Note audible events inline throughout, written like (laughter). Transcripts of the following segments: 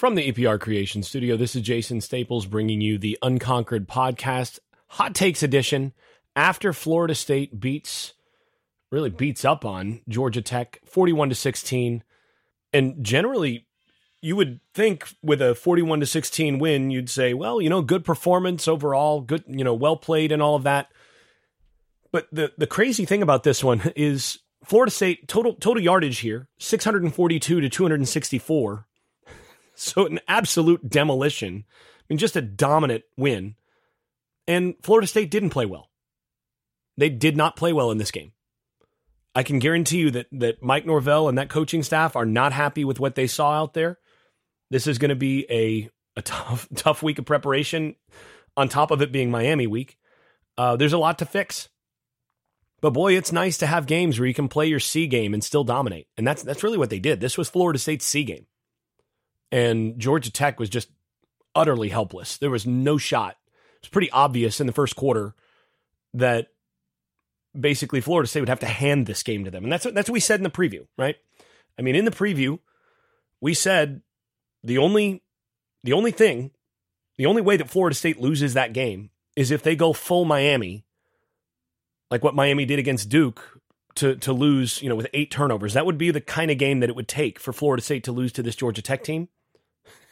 From the EPR Creation Studio, this is Jason Staples bringing you the Unconquered Podcast, Hot Takes Edition. After Florida State beats, really beats up on Georgia Tech 41 to 16. And generally, you would think with a 41 to 16 win, you'd say, well, you know, good performance overall, good, you know, well played and all of that. But the, the crazy thing about this one is Florida State total total yardage here, 642 to 264 so an absolute demolition. I mean, just a dominant win. And Florida State didn't play well. They did not play well in this game. I can guarantee you that that Mike Norvell and that coaching staff are not happy with what they saw out there. This is going to be a a (laughs) tough tough week of preparation. On top of it being Miami week, uh, there's a lot to fix. But boy, it's nice to have games where you can play your C game and still dominate, and that's that's really what they did. This was Florida State's C game and Georgia Tech was just utterly helpless. There was no shot. It was pretty obvious in the first quarter that basically Florida State would have to hand this game to them. And that's what, that's what we said in the preview, right? I mean, in the preview, we said the only the only thing, the only way that Florida State loses that game is if they go full Miami, like what Miami did against Duke to to lose, you know, with eight turnovers. That would be the kind of game that it would take for Florida State to lose to this Georgia Tech team.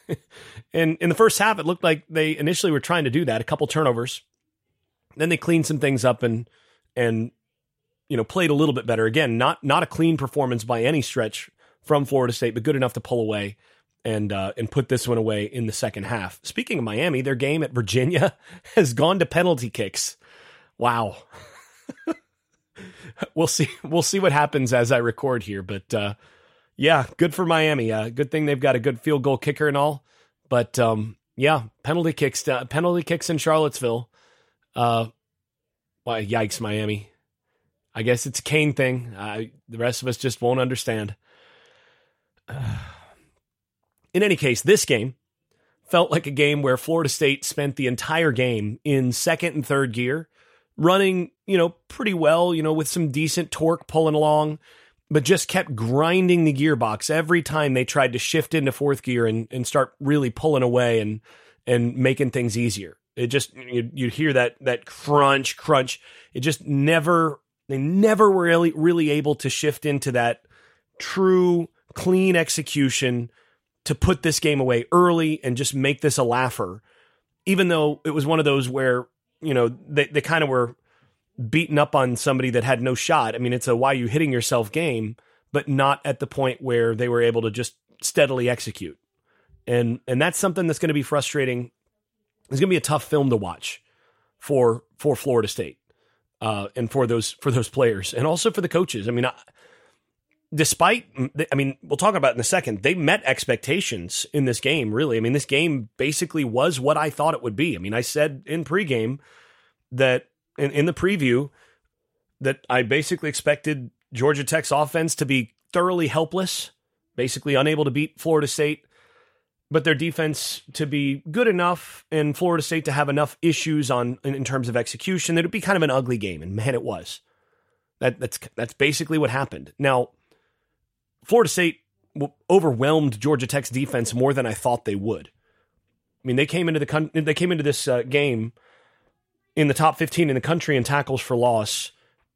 (laughs) and in the first half, it looked like they initially were trying to do that, a couple turnovers. Then they cleaned some things up and and you know played a little bit better. Again, not not a clean performance by any stretch from Florida State, but good enough to pull away and uh, and put this one away in the second half. Speaking of Miami, their game at Virginia (laughs) has gone to penalty kicks. Wow. (laughs) we'll see. We'll see what happens as I record here, but uh, yeah, good for Miami. Uh, good thing they've got a good field goal kicker and all. But um, yeah, penalty kicks, uh, penalty kicks in Charlottesville. Uh, why, yikes, Miami. I guess it's a Cane thing. the rest of us just won't understand. (sighs) in any case, this game felt like a game where Florida State spent the entire game in second and third gear, running, you know, pretty well, you know, with some decent torque pulling along but just kept grinding the gearbox every time they tried to shift into fourth gear and, and start really pulling away and and making things easier. It just you you hear that that crunch crunch. It just never they never were really really able to shift into that true clean execution to put this game away early and just make this a laugher. Even though it was one of those where you know they they kind of were beaten up on somebody that had no shot. I mean, it's a why you hitting yourself game, but not at the point where they were able to just steadily execute. And and that's something that's going to be frustrating. It's going to be a tough film to watch for for Florida State. Uh, and for those for those players and also for the coaches. I mean, I, despite I mean, we'll talk about in a second. They met expectations in this game. Really, I mean, this game basically was what I thought it would be. I mean, I said in pregame that in, in the preview that I basically expected Georgia Tech's offense to be thoroughly helpless, basically unable to beat Florida State, but their defense to be good enough and Florida State to have enough issues on in, in terms of execution that it'd be kind of an ugly game. And man, it was. That that's that's basically what happened. Now, Florida State overwhelmed Georgia Tech's defense more than I thought they would. I mean, they came into the they came into this uh, game in the top 15 in the country in tackles for loss.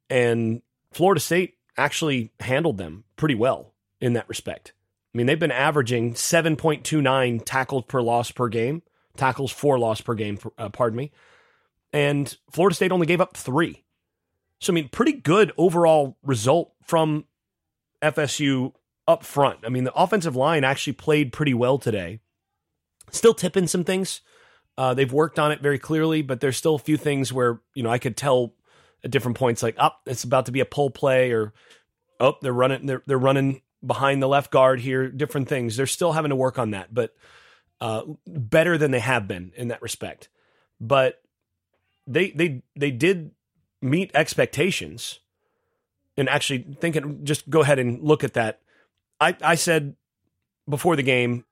And Florida State actually handled them pretty well in that respect. I mean, they've been averaging 7.29 tackles per loss per game, tackles for loss per game, uh, pardon me. And Florida State only gave up three. So, I mean, pretty good overall result from FSU up front. I mean, the offensive line actually played pretty well today. Still tipping some things. Uh, they've worked on it very clearly, but there's still a few things where you know I could tell at different points, like, oh, it's about to be a pull play, or oh, they're running, they're they're running behind the left guard here. Different things. They're still having to work on that, but uh, better than they have been in that respect. But they they they did meet expectations, and actually thinking, just go ahead and look at that. I I said before the game,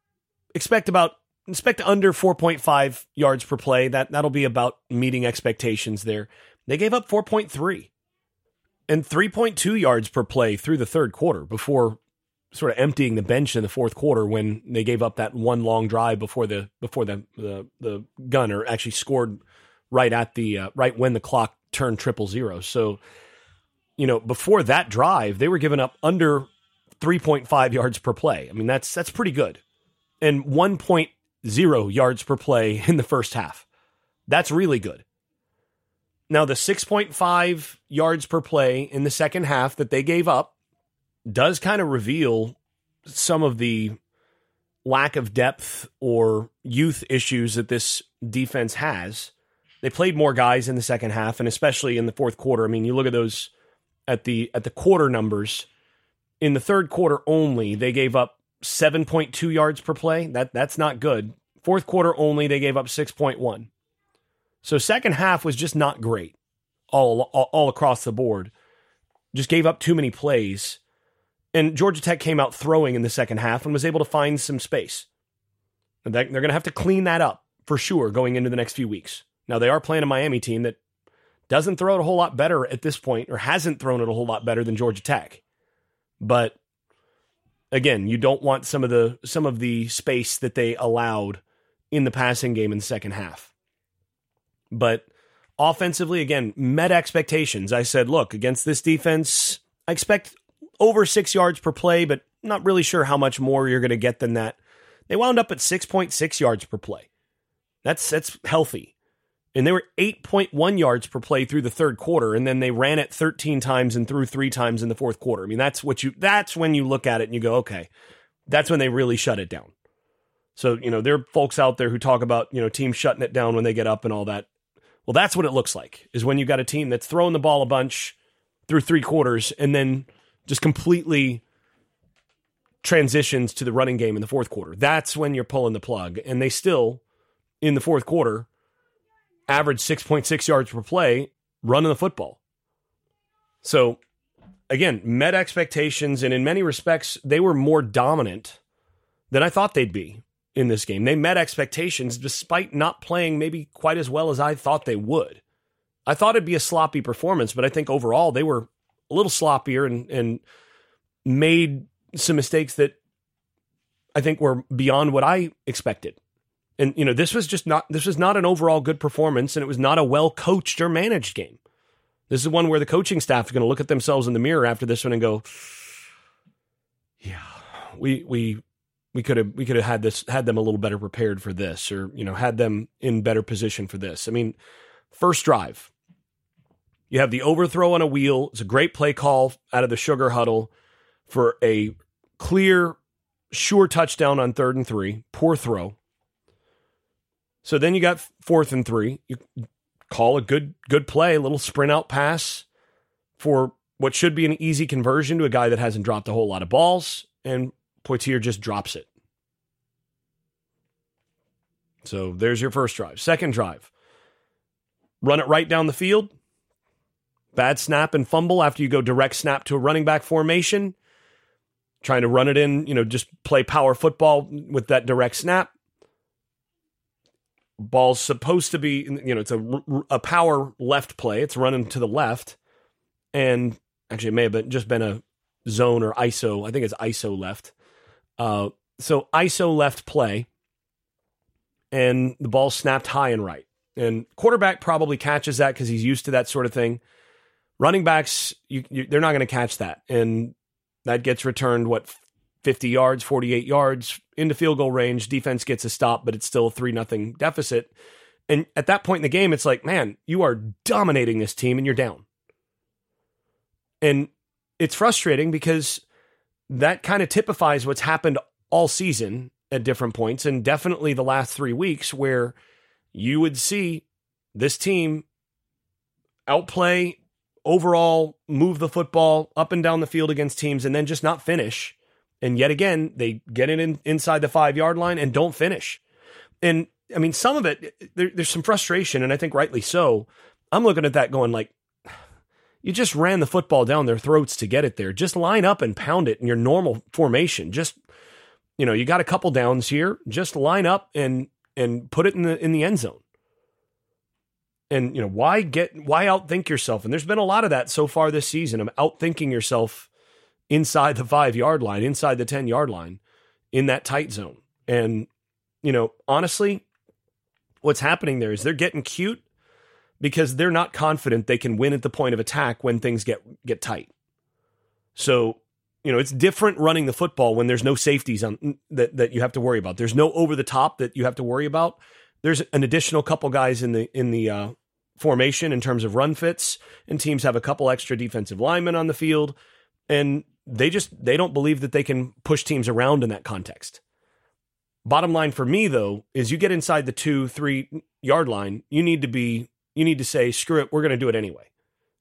expect about expect under 4.5 yards per play. That that'll be about meeting expectations there. They gave up 4.3 and 3.2 yards per play through the third quarter before sort of emptying the bench in the fourth quarter when they gave up that one long drive before the before the the, the gunner actually scored right at the uh, right when the clock turned triple zero. So, you know, before that drive, they were giving up under 3.5 yards per play. I mean, that's that's pretty good. And 1.0 yards per play (laughs) in the first half. That's really good. Now, the 6.5 yards per play in the second half that they gave up does kind of reveal some of the lack of depth or youth issues that this defense has. They played more guys in the second half and especially in the fourth quarter. I mean, you look at those at the at the quarter numbers. In the third quarter only, they gave up 7.2 yards per play. That that's not good. Fourth quarter only, they gave up 6.1. So second half was just not great all, all, all across the board. Just gave up too many plays. And Georgia Tech came out throwing in the second half and was able to find some space. And they're going to have to clean that up for sure going into the next few weeks. Now, they are playing a Miami team that doesn't throw it a whole lot better at this point or hasn't thrown it a whole lot better than Georgia Tech. But again, you don't want some of the some of the space that they allowed in the passing game in the second half. But offensively, again, met expectations. I said, look, against this defense, I expect over six yards per play, but not really sure how much more you're going to get than that. They wound up at 6.6 yards per play. That's that's healthy. And they were 8.1 yards per play through the third quarter, and then they ran it 13 times and threw three times in the fourth quarter. I mean, that's what you that's when you look at it and you go, okay, that's when they really shut it down. So, you know, there are folks out there who talk about, you know, teams shutting it down when they get up and all that. Well, that's what it looks like, is when you got a team that's throwing the ball a bunch through three quarters and then just completely transitions to the running game in the fourth quarter. That's when you're pulling the plug. And they still, in the fourth quarter, average 6.6 yards per play running the football. So, again, met expectations. And in many respects, they were more dominant than I thought they'd be in this game. They met expectations despite not playing maybe quite as well as I thought they would. I thought it'd be a sloppy performance, but I think overall they were a little sloppier and and made some mistakes that I think were beyond what I expected. And you know, this was just not this was not an overall good performance and it was not a well coached or managed game. This is one where the coaching staff is going to look at themselves in the mirror after this one and go, "Yeah, we we we could have we could have had this had them a little better prepared for this or you know had them in better position for this i mean first drive you have the overthrow on a wheel it's a great play call out of the sugar huddle for a clear sure touchdown on third and three poor throw so then you got fourth and three you call a good good play a little sprint out pass for what should be an easy conversion to a guy that hasn't dropped a whole lot of balls and Poitier just drops it. So there's your first drive. Second drive, run it right down the field. Bad snap and fumble after you go direct snap to a running back formation. Trying to run it in, you know, just play power football with that direct snap. Ball's supposed to be, you know, it's a, a power left play. It's running to the left. And actually, it may have been, just been a zone or ISO. I think it's ISO left. Uh, so ISO left play, and the ball snapped high and right. And quarterback probably catches that because he's used to that sort of thing. Running backs, you, you, they're not going to catch that, and that gets returned what 50 yards, 48 yards into field goal range. Defense gets a stop, but it's still a three nothing deficit. And at that point in the game, it's like, man, you are dominating this team, and you're down. And it's frustrating because that kind of typifies what's happened all season at different points, and definitely the last three weeks, where you would see this team outplay, overall move the football up and down the field against teams, and then just not finish. And yet again, they get it in, inside the five yard line and don't finish. And I mean, some of it, there, there's some frustration, and I think rightly so. I'm looking at that going like, (sighs) you just ran the football down their throats to get it there. Just line up and pound it in your normal formation. Just you know, you got a couple downs here. Just line up and and put it in the in the end zone. And you know, why get why outthink yourself? And there's been a lot of that so far this season I'm outthinking yourself inside the five yard line, inside the 10 yard line in that tight zone. And, you know, honestly, what's happening there is they're getting cute because they're not confident they can win at the point of attack when things get get tight. So, you know, it's different running the football when there's no safeties on that that you have to worry about. There's no over the top that you have to worry about. There's an additional couple guys in the in the uh, formation in terms of run fits, and teams have a couple extra defensive linemen on the field, and they just they don't believe that they can push teams around in that context. Bottom line for me though is you get inside the two three yard line, you need to be you need to say screw it, we're going to do it anyway.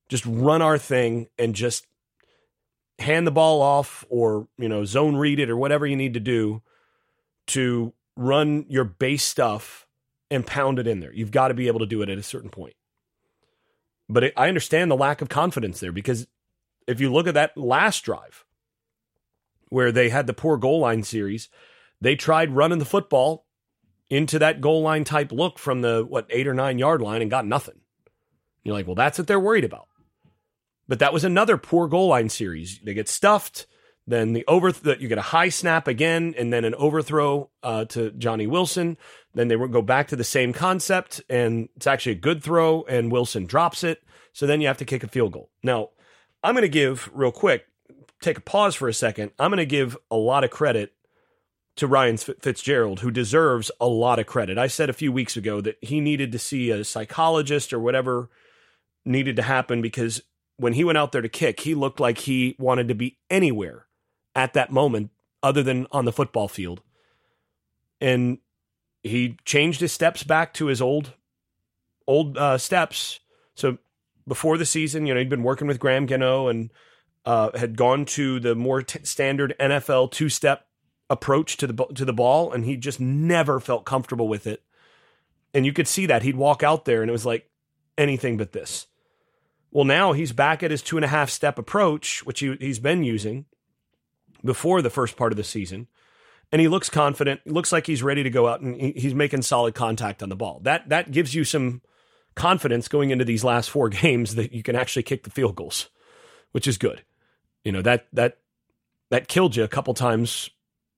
Just run our thing and just hand the ball off or you know zone read it or whatever you need to do to run your base stuff and pound it in there. You've got to be able to do it at a certain point. But it, I understand the lack of confidence there because if you look at that last drive where they had the poor goal line series, they tried running the football into that goal line type look from the what eight or nine yard line and got nothing. You're like, well, that's what they're worried about. But that was another poor goal line series. They get stuffed. Then the over you get a high snap again, and then an overthrow uh, to Johnny Wilson. Then they go back to the same concept, and it's actually a good throw, and Wilson drops it. So then you have to kick a field goal. Now, I'm going to give real quick, take a pause for a second. I'm going to give a lot of credit to Ryan Fitzgerald, who deserves a lot of credit. I said a few weeks ago that he needed to see a psychologist or whatever needed to happen because when he went out there to kick, he looked like he wanted to be anywhere at that moment other than on the football field. And he changed his steps back to his old old uh, steps. So before the season, you know, he'd been working with Graham Gano and uh, had gone to the more t- standard NFL two step approach to the to the ball, and he just never felt comfortable with it. And you could see that he'd walk out there, and it was like anything but this. Well, now he's back at his two and a half step approach, which he, he's been using before the first part of the season and he looks confident. looks like he's ready to go out and he's making solid contact on the ball. That that gives you some confidence going into these last four (laughs) games that you can actually kick the field goals, which is good. You know that that that killed you a couple times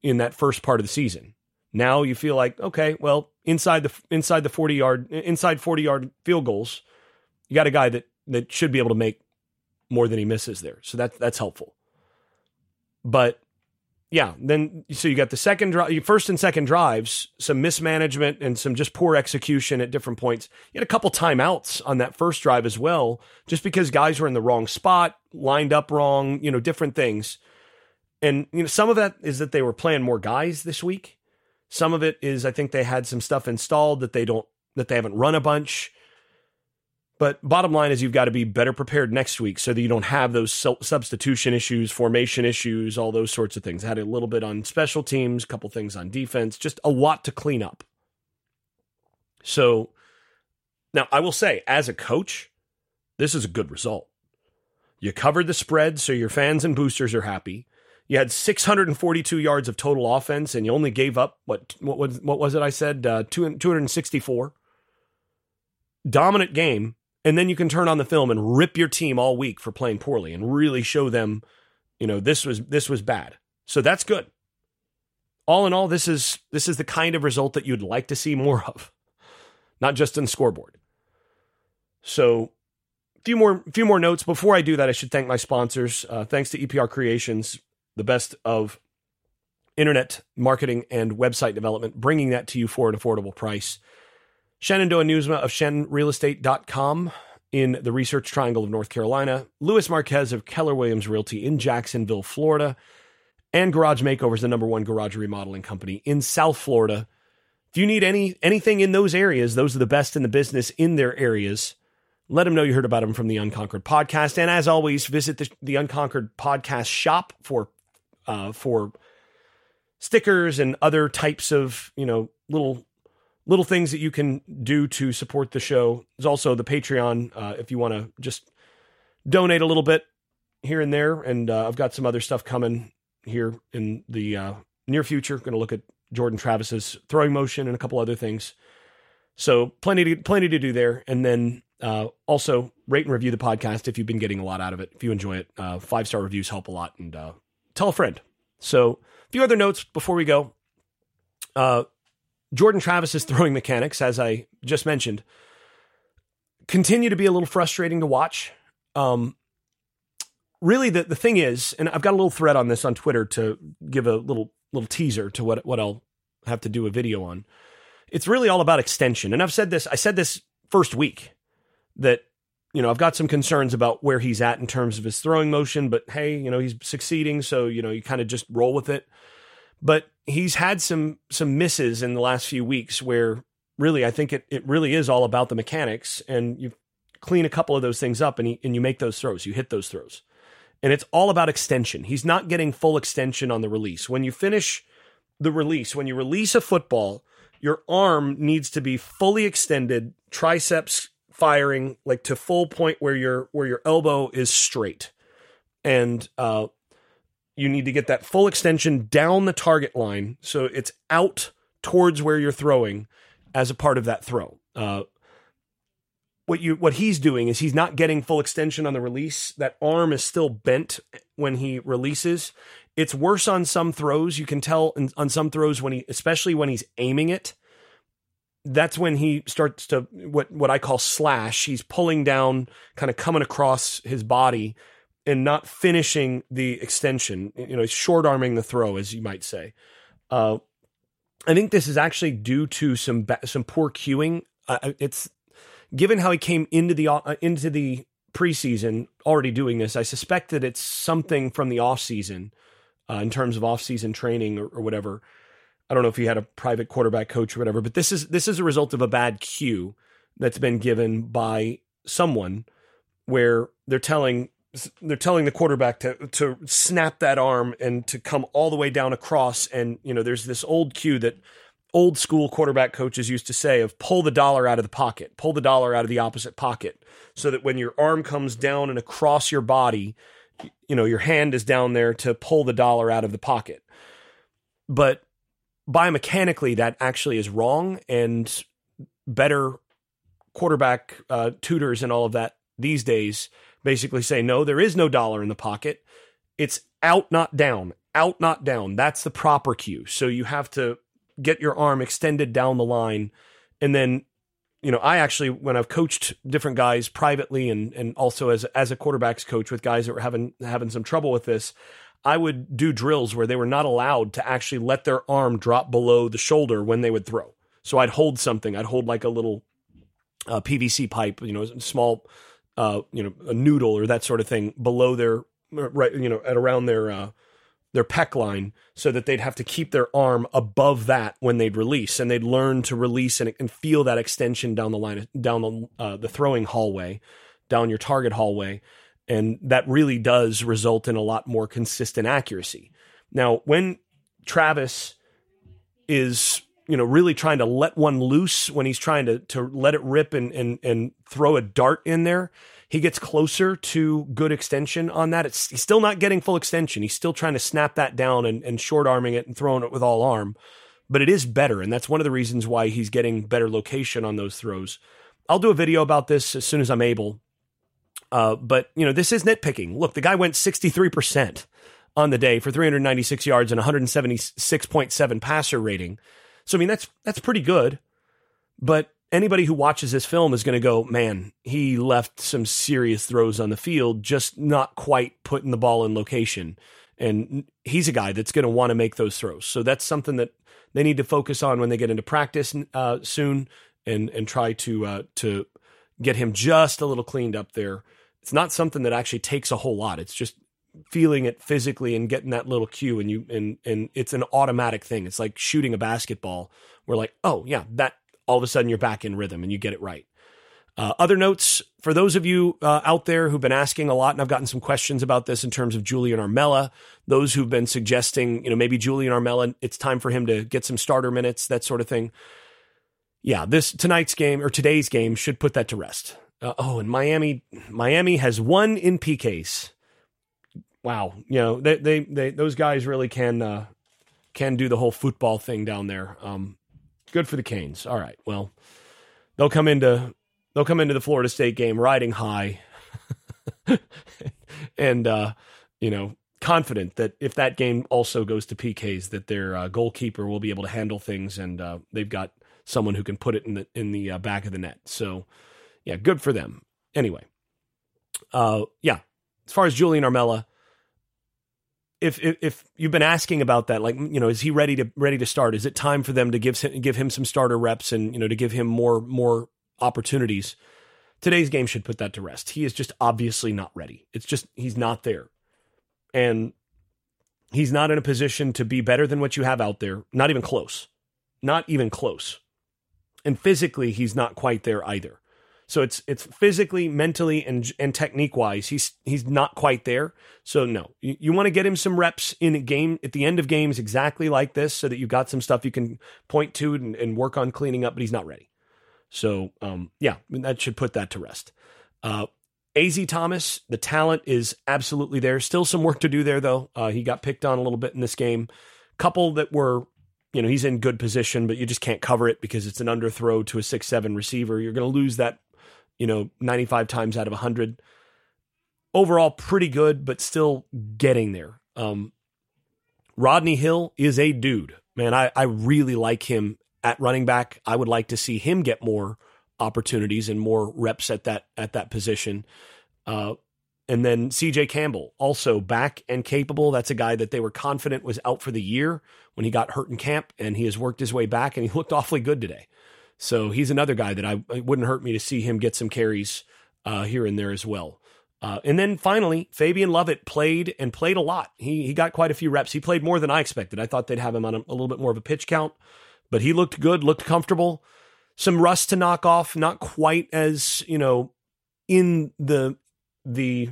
in that first part of the season. Now you feel like okay, well inside the inside the forty yard inside forty yard field goals, you got a guy that that should be able to make more than he misses there. So that that's helpful. But yeah, then so you got the second drive, first and second drives, some mismanagement and some just poor execution at different points. You had a couple timeouts on that first drive as well, just because guys were in the wrong spot, lined up wrong, you know, different things. And you know, some of that is that they were playing more guys this week. Some of it is I think they had some stuff installed that they don't that they haven't run a bunch. But bottom line is you've got to be better prepared next week so that you don't have those substitution issues, formation issues, all those sorts of things. Had a little bit on special teams, a couple things on defense, just a lot to clean up. So now I will say, as a coach, this is a good result. You covered the spread, so your fans and boosters are happy. You had 642 yards of total offense, and you only gave up what what was what was it? I said uh, 264. Dominant game, and then you can turn on the film and rip your team all week for playing poorly and really show them, you know, this was this was bad. So that's good. All in all, this is this is the kind of result that you'd like to see more of, not just in scoreboard. So, a few more few more notes before I do that. I should thank my sponsors. Uh, thanks to EPR Creations, the best of internet marketing and website development, bringing that to you for an affordable price. Shenandoah Newsma of ShenRealestate.com in the Research Triangle of North Carolina, Louis Marquez of Keller Williams Realty in Jacksonville, Florida, and Garage Makeovers, the number one garage remodeling company in South Florida. If you need any anything in those areas, those are the best in the business in their areas. Let them know you heard about them from the Unconquered podcast. And as always, visit the, the Unconquered podcast shop for uh, for stickers and other types of you know little little things that you can do to support the show. There's also the Patreon uh, if you want to just donate a little bit here and there. And uh, I've got some other stuff coming here in the uh, near future. Going to look at Jordan Travis's throwing motion and a couple other things. So plenty to plenty to do there. And then uh, also rate and review the podcast if you've been getting a lot out of it. If you enjoy it, uh, five star reviews help a lot, and uh, tell a friend. So, a few other notes before we go. Uh, Jordan Travis's throwing mechanics, as I just mentioned, continue to be a little frustrating to watch. Um, really, the, the thing is, and I've got a little thread on this on Twitter to give a little little teaser to what what I'll have to do a video on. It's really all about extension, and I've said this. I said this first week that you know I've got some concerns about where he's at in terms of his throwing motion, but hey, you know he's succeeding, so you know you kind of just roll with it. But he's had some some misses in the last few weeks where really I think it it really is all about the mechanics and you clean a couple of those things up and he, and you make those throws, you hit those throws. And it's all about extension. He's not getting full extension on the release. When you finish the release, when you release a football, your arm needs to be fully extended, triceps firing like to full point where your where your elbow is straight. And uh you need to get that full extension down the target line so it's out towards where you're throwing as a part of that throw. Uh, what you what he's doing is he's not getting full extension on the release. That arm is still bent when he releases. It's worse on some throws. You can tell on some throws when he, especially when he's aiming it. That's when he starts to what what I call slash. He's pulling down, kind of coming across his body, and not finishing the extension. You know, short arming the throw, as you might say. Uh, I think this is actually due to some some poor cueing. Uh, it's given how he came into the uh, into the preseason already doing this. I suspect that it's something from the off season uh, in terms of off season training or, or, whatever. I don't know if he had a private quarterback coach or whatever, but this is this is a result of a bad cue that's been given by someone where they're telling they're telling the quarterback to to snap that arm and to come all the way down across. And you know there's this old cue that old school quarterback coaches used to say of pull the dollar out of the pocket pull the dollar out of the opposite pocket so that when your arm comes down and across your body you know your hand is down there to pull the dollar out of the pocket. But biomechanically that actually is wrong and better quarterback uh, tutors and all of that these days basically say, no, there is no dollar in the pocket. It's out, not down, out, not down. That's the proper cue. So you have to get your arm extended down the line. And then, you know, I actually, when I've coached different guys privately and, and also as, as a quarterbacks coach with guys that were having, having some trouble with this, I would do drills where they were not allowed to actually let their arm drop below the shoulder when they would throw. So I'd hold something. I'd hold like a little uh, PVC pipe, you know, small uh, you know, a noodle or that sort of thing below their right, you know, at around their uh, their pec line, so that they'd have to keep their arm above that when they'd release, and they'd learn to release and, and feel that extension down the line, down the uh, the throwing hallway, down your target hallway, and that really does result in a lot more consistent accuracy. Now, when Travis is you know, really trying to let one loose when he's trying to to let it rip and and and throw a dart in there. He gets closer to good extension on that. It's he's still not getting full extension. He's still trying to snap that down and, and short arming it and throwing it with all arm. But it is better, and that's one of the reasons why he's getting better location on those throws. I'll do a video about this as soon as I'm able. Uh, but you know, this is nitpicking. Look, the guy went 63% on the day for 396 yards and 176.7 passer rating. So I mean that's that's pretty good. But anybody who watches this film is going to go, man, he left some serious throws on the field, just not quite putting the ball in location. And he's a guy that's going to want to make those throws. So that's something that they need to focus on when they get into practice uh, soon, and and try to uh, to get him just a little cleaned up there. It's not something that actually takes a whole lot. It's just feeling it physically and getting that little cue and you and and it's an automatic thing. It's like shooting a basketball we're like oh yeah that all of a sudden you're back in rhythm and you get it right. Uh, other notes for those of you uh, out there who've been asking a lot and i've gotten some questions about this in terms of julian armella those who've been suggesting you know maybe julian armella it's time for him to get some starter minutes that sort of thing. Yeah this tonight's game or today's game should put that to rest. Uh, oh and miami miami has won in pks wow, you know, they, they, they those guys really can uh, can do the whole football thing down there. Um, good for the Canes. All right, well, they'll come into they'll come into the Florida State game riding high, (laughs) and uh, you know, confident that if that game also goes to PKs, that their uh, goalkeeper will be able to handle things, and uh, they've got someone who can put it in the in the uh, back of the net. So, yeah, good for them. Anyway, uh, yeah. As far as Julian Armella, if, if, if you've been asking about that, like you know, is he ready to ready to start? Is it time for them to give give him some starter reps and you know to give him more more opportunities? Today's game should put that to rest. He is just obviously not ready. It's just he's not there, and he's not in a position to be better than what you have out there. Not even close. Not even close. And physically, he's not quite there either. So it's it's physically, mentally, and and technique wise, he's he's not quite there. So no, you, you want to get him some reps in a game at the end of games exactly like this, so that you've got some stuff you can point to and, and work on cleaning up. But he's not ready. So um, yeah, that should put that to rest. Uh, Az Thomas, the talent is absolutely there. Still some work to do there though. Uh, he got picked on a little bit in this game. Couple that were you know, he's in good position, but you just can't cover it because it's an underthrow to a six seven receiver. You're going to lose that you know, 95 times out of 100. Overall, pretty good, but still getting there. Um, Rodney Hill is a dude. Man, I, I really like him at running back. I would like to see him get more opportunities and more reps at that at that position. Uh, and then CJ Campbell, also back and capable. That's a guy that they were confident was out for the year when he got hurt in camp, and he has worked his way back, and he (laughs) looked awfully good today. So he's another guy that I wouldn't hurt me to see him get some carries uh, here and there as well. Uh, and then finally, Fabian Lovett played and played a lot. He he got quite a few reps. He played more than I expected. I thought they'd have him on a, a little bit more of a pitch count, but he looked good, looked comfortable. Some rust to knock off, not quite as you know in the the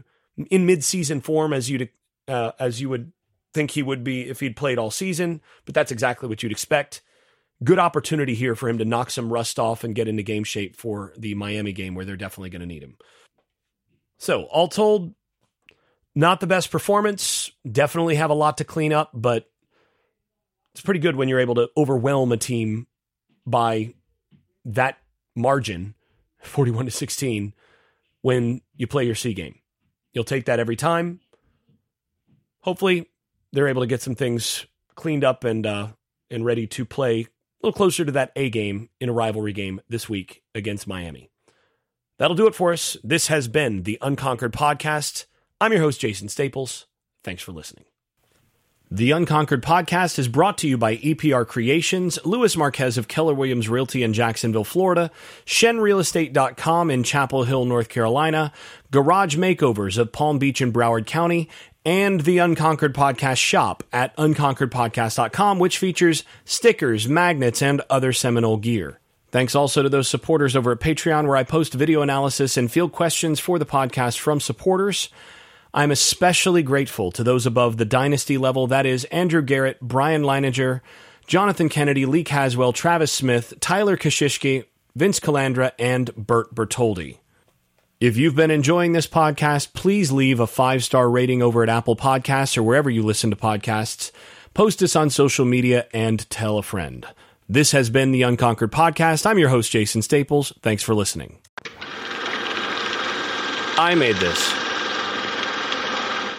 in mid season form as you'd uh, as you would think he would be if he'd played all season. But that's exactly what you'd expect good opportunity here for him to knock some rust off and get into game shape for the Miami game where they're definitely going to need him. So, all told, not the best performance. Definitely have a lot to clean up, but it's pretty good when you're able to overwhelm a team by that margin, (laughs) 41 to 16, when you play your C game. You'll take that every time. Hopefully, they're able to get some things cleaned up and uh, and ready to play a little closer to that A game in a rivalry game this week against Miami. That'll do it for us. This has been the Unconquered Podcast. I'm your host, Jason Staples. Thanks for listening. The Unconquered Podcast is brought to you by EPR Creations, Louis Marquez of Keller Williams Realty in Jacksonville, Florida, ShenRealEstate.com in Chapel Hill, North Carolina, Garage Makeovers of Palm Beach and Broward County, and the Unconquered Podcast shop at unconqueredpodcast.com, which features stickers, magnets, and other Seminole gear. Thanks also to those supporters over at Patreon, where I post video analysis and field questions for the podcast from supporters. I'm especially grateful to those above the dynasty level that is, Andrew Garrett, Brian Leininger, Jonathan Kennedy, Lee Caswell, Travis Smith, Tyler Kashishki, Vince Calandra, and Bert Bertoldi. If you've been enjoying this podcast, please leave a five star rating over at Apple Podcasts or wherever you listen to podcasts. Post us on social media and tell a friend. This has been the Unconquered Podcast. I'm your host, Jason Staples. Thanks for listening. I made this.